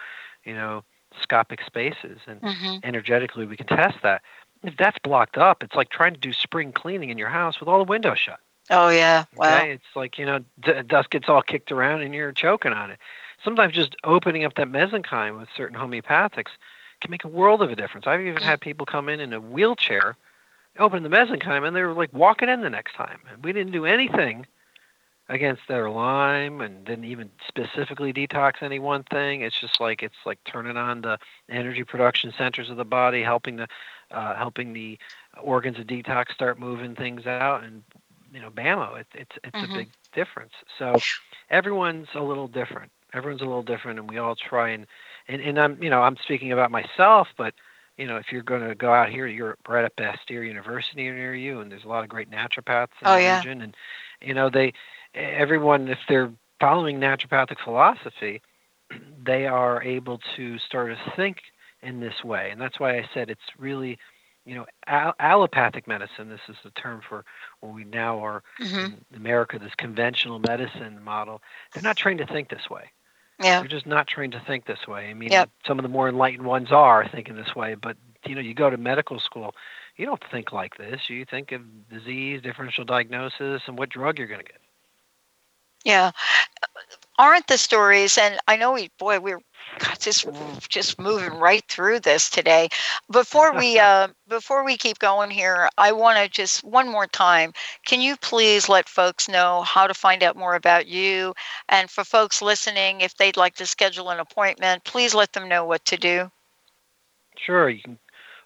you know, scopic spaces, and
Mhm.
energetically we can test that. If that's blocked up, it's like trying to do spring cleaning in your house with all the windows shut.
Oh yeah. Wow.
Okay, it's like you know, d- dust gets all kicked around and you're choking on it. Sometimes just opening up that mesenchyme with certain homeopathics can make a world of a difference. I've even had people come in in a wheelchair, open the mesenchyme, and they were like walking in the next time. And we didn't do anything against their Lyme, and didn't even specifically detox any one thing. It's just like it's like turning on the energy production centers of the body, helping the uh, helping the organs of detox start moving things out, and you know, bammo, it, it's it's
Mhm.
a big difference. So everyone's a little different. Everyone's a little different, and we all try and and, and I'm you know I'm speaking about myself, but you know if you're going to go out here, you're right at Bastyr University near you, and there's a lot of great naturopaths in
Oh,
the
yeah.
region, and you know they everyone if they're following naturopathic philosophy, they are able to start to think in this way, and that's why I said it's really you know al- allopathic medicine. This is the term for what we now are
Mhm.
in America, this conventional medicine model. They're not trained to think this way.
Yeah.
They're just not trained to think this way. I mean,
Yep.
some of the more enlightened ones are thinking this way, but you know, you go to medical school, you don't think like this. You think of disease, differential diagnosis, and what drug you're going to get.
Yeah. Aren't the stories, and I know we, boy, we're God, just just moving right through this today. Before we uh, before we keep going here, I want to just one more time. Can you please let folks know how to find out more about you, and for folks listening, if they'd like to schedule an appointment, please let them know what to do.
Sure, you can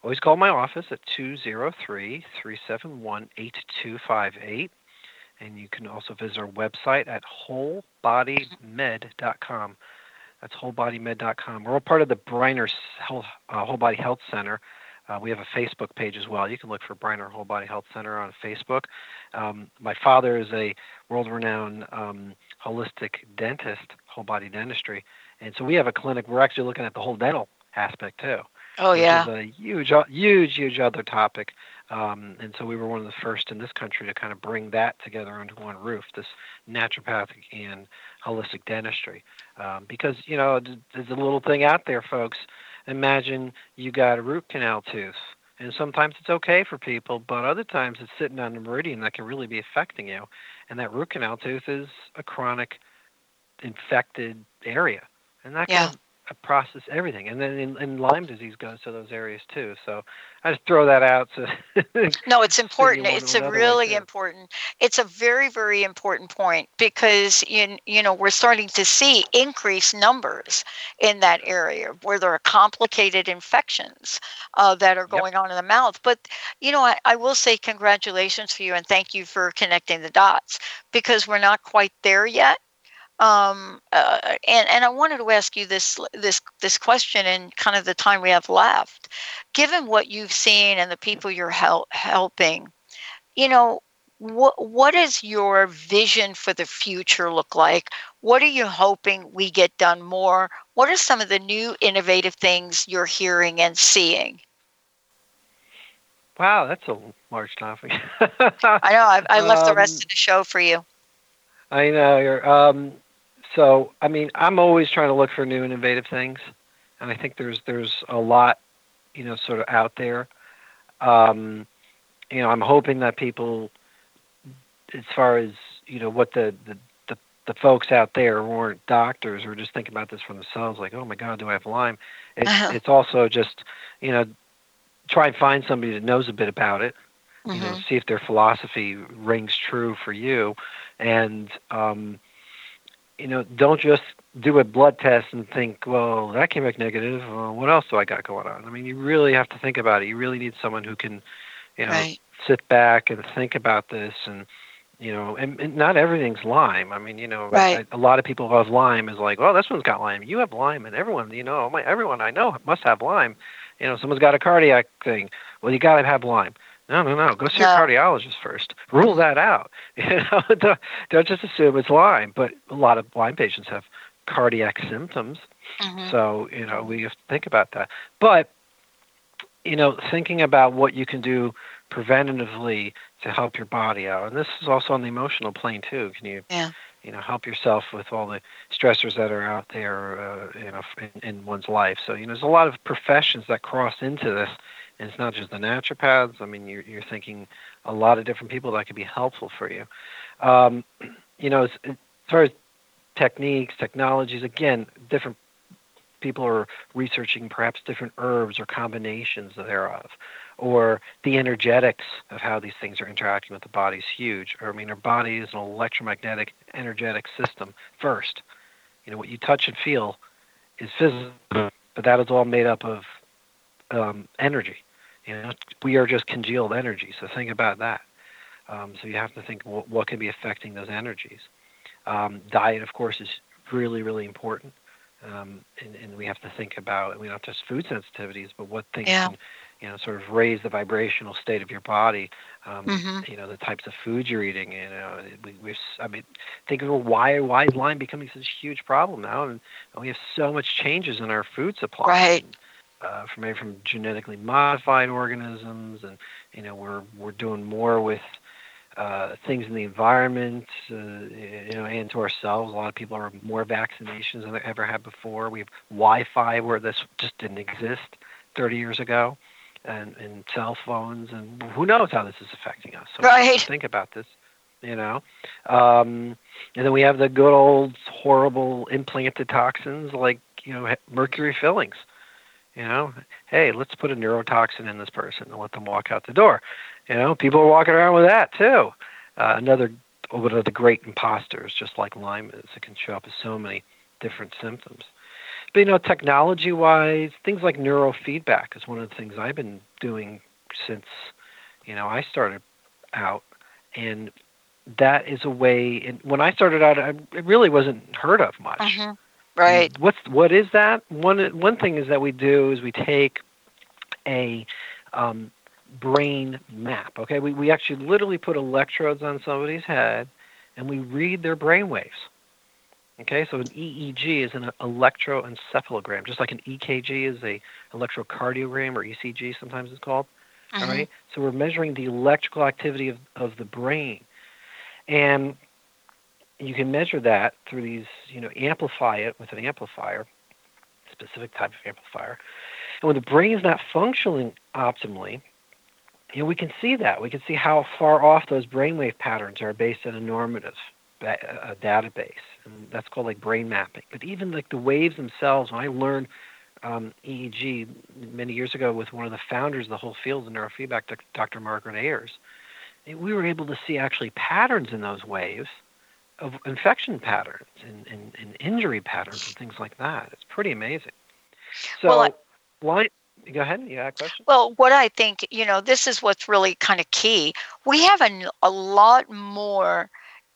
always call my office at 203 371 8258. And you can also visit our website at wholebodymed.com. That's wholebodymed.com. We're all part of the Breiner Health, uh, Whole Body Health Center. Uh, we have a Facebook page as well. You can look for Breiner Whole Body Health Center on Facebook. Um, my father is a world-renowned um, holistic dentist, whole body dentistry, and so we have a clinic. We're actually looking at the whole dental aspect too
Oh
which
yeah.
is a huge, huge, huge other topic. Um, and so we were one of the first in this country to kind of bring that together under one roof, this naturopathic and holistic dentistry. Um, because, you know, th- there's a little thing out there, folks. Imagine you got a root canal tooth. And sometimes it's okay for people, but other times it's sitting on the meridian that can really be affecting you. And that root canal tooth is a chronic infected area. And that
Yeah.
can process everything. And then in, in Lyme disease goes to those areas too. So I just throw that out. So
No, it's important. It's a really important. It's a very, very important point because you you know we're starting to see increased numbers in that area where there are complicated infections uh, that are
Yep.
going on in the mouth. But you know, I, I will say congratulations for you and thank you for connecting the dots because we're not quite there yet. Um, uh, and and I wanted to ask you this this this question in kind of the time we have left given what you've seen and the people you're hel- helping, you know, what what does your vision for the future look like? What are you hoping we get done more? What are some of the new innovative things you're hearing and seeing?
wow, that's a large topic.
I know I, I left the rest
Um,
of the show for you.
I know. You're, um, so, I mean, I'm always trying to look for new and innovative things, and I think there's there's a lot, you know, sort of out there. Um, you know, I'm hoping that people, as far as you know, what the the, the the folks out there who aren't doctors or just thinking about this for themselves, like, oh my God, do I have Lyme? It's
Uh-huh.
it's also just, you know, try and find somebody that knows a bit about it you know,
Mhm.
see if their philosophy rings true for you, and um, you know, don't just do a blood test and think, well, that came back negative. Well, what else do I got going on? I mean, you really have to think about it. You really need someone who can, you know,
Right.
sit back and think about this and. You know, and, and not everything's Lyme. I mean, you know,
Right.
a lot of people who have Lyme is like, well, this one's got Lyme. You have Lyme, and everyone, you know, my, everyone I know must have Lyme. You know, someone's got a cardiac thing. Well, you got to have Lyme. No, no, no. Go see
No.
a cardiologist first. Rule that out. You know, don't, don't just assume it's Lyme. But a lot of Lyme patients have cardiac symptoms,
Mhm.
so you know we have to think about that. But you know, thinking about what you can do preventatively to help your body out, and this is also on the emotional plane too. Can you
Yeah.
you know help yourself with all the stressors that are out there uh, you know in, in one's life so you know there's a lot of professions that cross into this and it's not just the naturopaths i mean you're, you're thinking a lot of different people that could be helpful for you um, you know as, as far as techniques technologies again different people are researching perhaps different herbs or combinations thereof or the energetics of how these things are interacting with the body is huge. I mean, our body is an electromagnetic, energetic system first. You know, what you touch and feel is physical, but that is all made up of um, energy. You know, we are just congealed energy. So think about that. Um, so you have to think what, what can be affecting those energies. Um, diet, of course, is really, really important. Um, and, and, we have to think about, we not just food sensitivities, but what things yeah. can you know, sort of raise the vibrational state of your body. Um, mm-hmm. You know, the types of foods you're eating. You know, we, we've. I mean, think of why why is Lyme becoming such a huge problem now, and we have so much changes in our food supply.
Right.
And, uh, from maybe from genetically modified organisms, and you know, we're we're doing more with uh, things in the environment, uh, you know, and to ourselves. A lot of people are more vaccinations than they ever had before. We have Wi-Fi where this just didn't exist 30 years ago and, and cell phones, and who knows how this is affecting us. So
right.
Think about this, you know. Um, and then we have the good old horrible implanted toxins like you know mercury fillings. You know, hey, let's put a neurotoxin in this person and let them walk out the door. You know, people are walking around with that too. Uh, another one of the great imposters, just like Lyme is, it can show up as so many different symptoms. But you know, technology-wise, things like neurofeedback is one of the things I've been doing since you know I started out, and that is a way. And when I started out, I, it really wasn't heard of much.
Mm-hmm. Right.
What's what is that? One one thing is that we do is we take a um, brain map. Okay, we we actually literally put electrodes on somebody's head, and we read their brain waves. Okay, so an EEG is an electroencephalogram, just like an EKG is a electrocardiogram or ECG sometimes it's called. Mm-hmm. All right, so we're measuring the electrical activity of, of the brain, and you can measure that through these, you know, amplify it with an amplifier, specific type of amplifier. And when the brain is not functioning optimally, you know, we can see that. We can see how far off those brainwave patterns are based on a normative a database, and that's called like brain mapping. But even like the waves themselves, when I learned um, EEG many years ago with one of the founders of the whole field of neurofeedback, Dr. Margaret Ayers, we were able to see actually patterns in those waves of infection patterns and, and, and injury patterns and things like that. It's pretty amazing. So, well, I- why? Go ahead. Yeah, question?
Well, what I think, you know, this is what's really kind of key. We have a, a lot more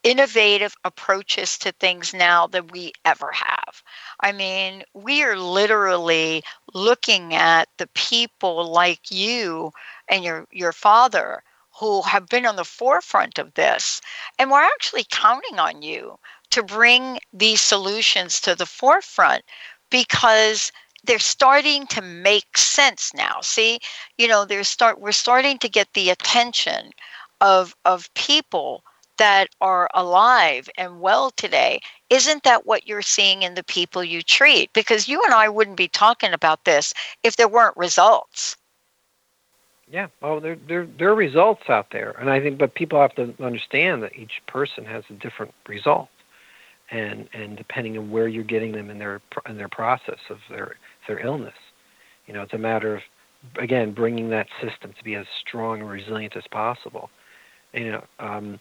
innovative approaches to things now than we ever have. I mean, we are literally looking at the people like you and your your father who have been on the forefront of this and we're actually counting on you to bring these solutions to the forefront because they're starting to make sense now see you know they're start we're starting to get the attention of of people that are alive and well today, isn't that what you're seeing in the people you treat? Because you and I wouldn't be talking about this if there weren't results.
Yeah, well, there, there, there are results out there, and I think, but people have to understand that each person has a different result, and and depending on where you're getting them in their in their process of their their illness, you know, it's a matter of again bringing that system to be as strong and resilient as possible. You know, um,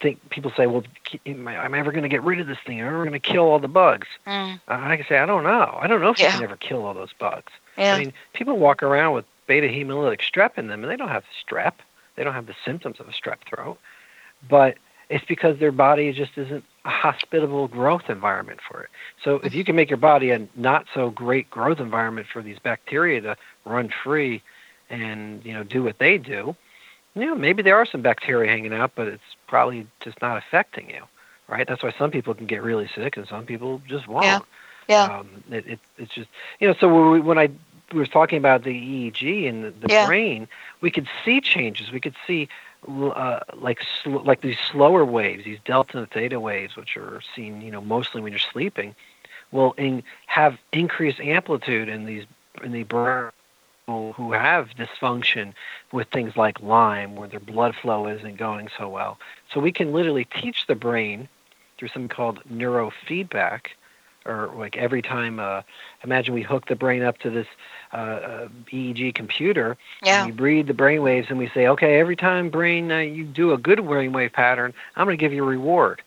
think people say, "Well, am I, am I ever going to get rid of this thing? Am I ever going to kill all the bugs?" Mm. Uh, I can say, "I don't know. I don't know if yeah. you can ever kill all those bugs."
Yeah.
I mean, people walk around with beta hemolytic strep in them, and they don't have strep. They don't have the symptoms of a strep throat, but it's because their body just isn't a hospitable growth environment for it. So if you can make your body a not so great growth environment for these bacteria to run free and you know do what they do, you know, maybe there are some bacteria hanging out, but it's probably just not affecting you, right? That's why some people can get really sick and some people just won't.
Yeah. Yeah.
Um, it, it, it's just, you know, so when I was talking about the EEG and the, the yeah. brain, we could see changes. We could see uh, like sl- like these slower waves, these delta and theta waves, which are seen you know mostly when you're sleeping, will in, have increased amplitude in these in the brain who have dysfunction with things like Lyme, where their blood flow isn't going so well. So we can literally teach the brain through something called neurofeedback, or like every time, uh, imagine we hook the brain up to this uh, uh, EEG computer,
yeah.
and we read the brain waves, and we say, okay, every time brain uh, you do a good brainwave pattern, I'm going to give you a reward.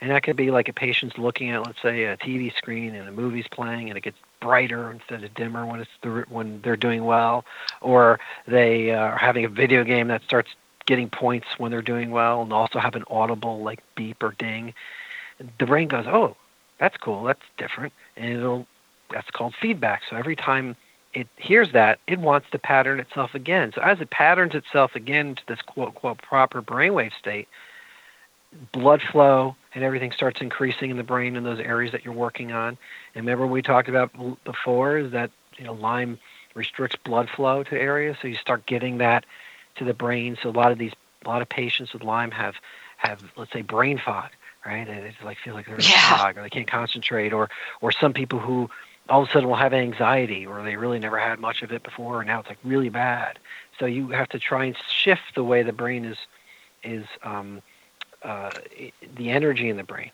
And that could be like a patient's looking at, let's say, a TV screen and a movie's playing, and it gets brighter instead of dimmer when it's the, when they're doing well, or they uh, are having a video game that starts getting points when they're doing well, and also have an audible like beep or ding. The brain goes, "Oh, that's cool. That's different," and it'll that's called feedback. So every time it hears that, it wants to pattern itself again. So as it patterns itself again to this quote quote proper brainwave state, blood flow and everything starts increasing in the brain in those areas that you're working on. And remember we talked about before is that you know Lyme restricts blood flow to areas, so you start getting that to the brain. So a lot of these a lot of patients with Lyme have have let's say brain fog, right? And they just like feel like they're in
yeah.
fog or they can't concentrate, or or some people who all of a sudden will have anxiety or they really never had much of it before and now it's like really bad. So you have to try and shift the way the brain is is um, uh, the energy in the brain,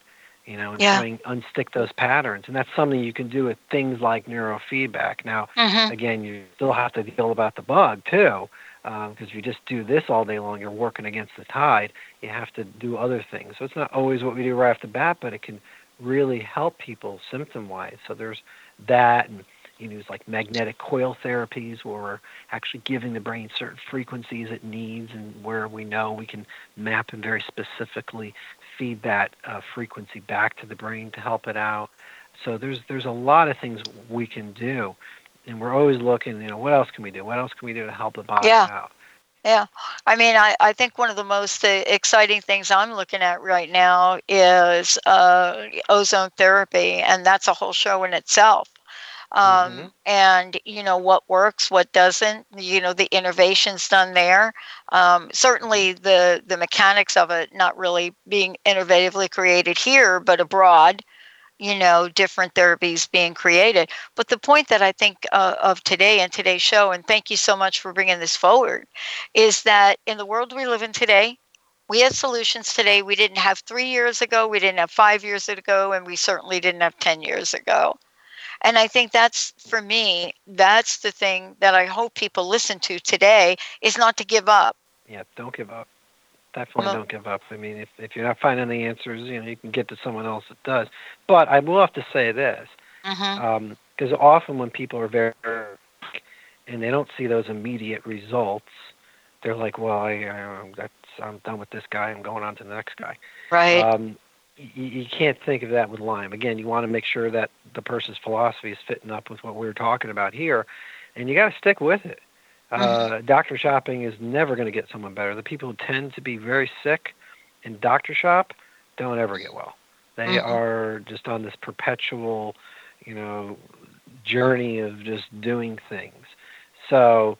you know, and
yeah.
trying unstick those patterns. And that's something you can do with things like neurofeedback. Now,
mm-hmm.
again, you still have to deal about the bug too, because um, if you just do this all day long, you're working against the tide. You have to do other things. So it's not always what we do right off the bat, but it can really help people symptom-wise. So there's that and you use like magnetic coil therapies where we're actually giving the brain certain frequencies it needs and where we know we can map and very specifically feed that uh, frequency back to the brain to help it out. So there's there's a lot of things we can do, and we're always looking. You know, what else can we do? What else can we do to help the body
yeah.
out?
Yeah, I mean, I, I think one of the most uh, exciting things I'm looking at right now is uh, ozone therapy, and that's a whole show in itself. Um, mm-hmm. and you know what works what doesn't you know the innovations done there. Um, certainly the the mechanics of it not really being innovatively created here but abroad you know different therapies being created but the point that i think uh, of today and today's show and thank you so much for bringing this forward is that in the world we live in today we have solutions today we didn't have three years ago we didn't have five years ago and we certainly didn't have 10 years ago and I think that's for me, that's the thing that I hope people listen to today is not to give up.
Yeah, don't give up. Definitely don't give up. I mean, if, if you're not finding the answers, you know, you can get to someone else that does. But I will have to say this, because
mm-hmm.
um, often when people are very and they don't see those immediate results, they're like, "Well, I, I that's I'm done with this guy. I'm going on to the next guy."
Right.
Um, you, you can't think of that with Lyme. Again, you want to make sure that the person's philosophy is fitting up with what we are talking about here, and you got to stick with it. Uh,
Mm-hmm.
doctor shopping is never going to get someone better. The people who tend to be very sick in doctor shop don't ever get well. They
Mhm.
are just on this perpetual, you know, journey of just doing things. So,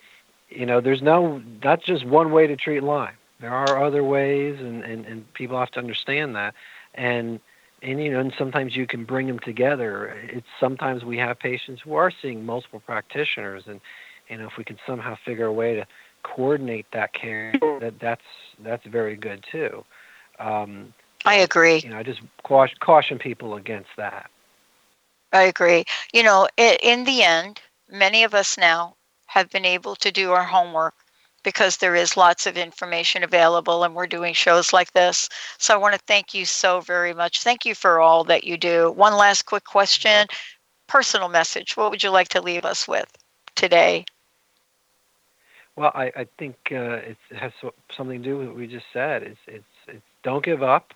you know, there's no not just one way to treat Lyme. There are other ways, and, and, and people have to understand that. And and you know, and sometimes you can bring them together. It's sometimes we have patients who are seeing multiple practitioners, and you know, if we can somehow figure a way to coordinate that care, that that's that's very good too. Um,
I agree.
You know, I just caution, caution people against that.
I agree. You know, i in the end, many of us now have been able to do our homework because there is lots of information available and we're doing shows like this. So I want to thank you so very much. Thank you for all that you do. One last quick question personal message. What would you like to leave us with today?
Well, I, I think uh, it has something to do with what we just said. It's, it's, it's don't give up.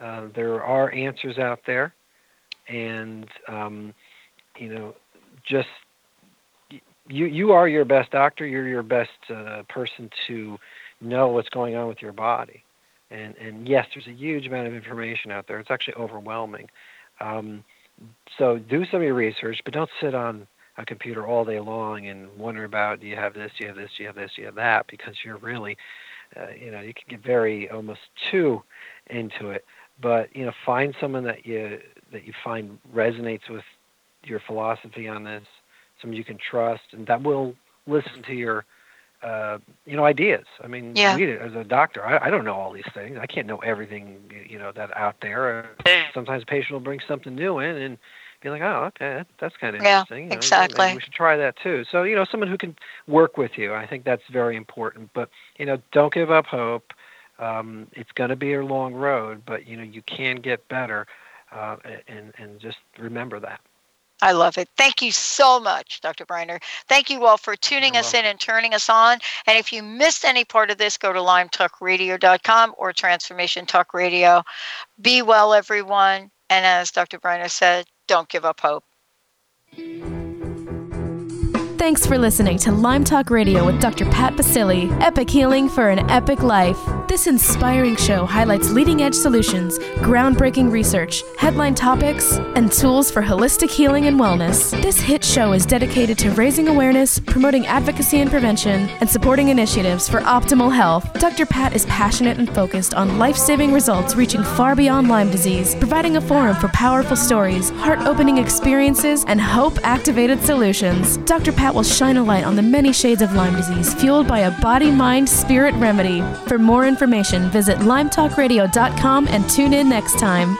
Uh, there are answers out there, and um, you know, just you you are your best doctor. You're your best uh, person to know what's going on with your body. And and yes, there's a huge amount of information out there. It's actually overwhelming. Um, so do some of your research, but don't sit on a computer all day long and wonder about do you have this, do you have this, do you have this, do you have that, because you're really uh, you know, you can get very almost too into it. But you know, find someone that you that you find resonates with your philosophy on this, someone you can trust, and that will listen to your uh, you know ideas. I mean,
yeah.
as a doctor, I, I don't know all these things. I can't know everything you know that out there. Sometimes a patient will bring something new in and be like, oh, okay, that's kind of
yeah,
interesting. You know,
exactly.
we should try that too. So you know, someone who can work with you. I think that's very important. But you know, don't give up hope. Um, it's going to be a long road, but you know, you can get better, uh, and and just remember that.
I love it. Thank you so much, Dr. Breiner. Thank you all for tuning
You're
us
welcome.
in and turning us on. And if you missed any part of this, go to lymetalkradio.com or Transformation Talk Radio. Be well, everyone. And as Dr. Breiner said, don't give up hope.
Thanks for listening to Lyme Talk Radio with Dr. Pat Baccili, Epic Healing for an Epic Life. This inspiring show highlights leading edge solutions, groundbreaking research, headline topics, and tools for holistic healing and wellness. This hit show is dedicated to raising awareness, promoting advocacy and prevention, and supporting initiatives for optimal health. Dr. Pat is passionate and focused on life saving results reaching far beyond Lyme disease, providing a forum for powerful stories, heart opening experiences, and hope activated solutions. Dr. Pat will shine a light on the many shades of Lyme disease fueled by a body mind spirit remedy. For more information, visit lymetalkradio.com and tune in next time.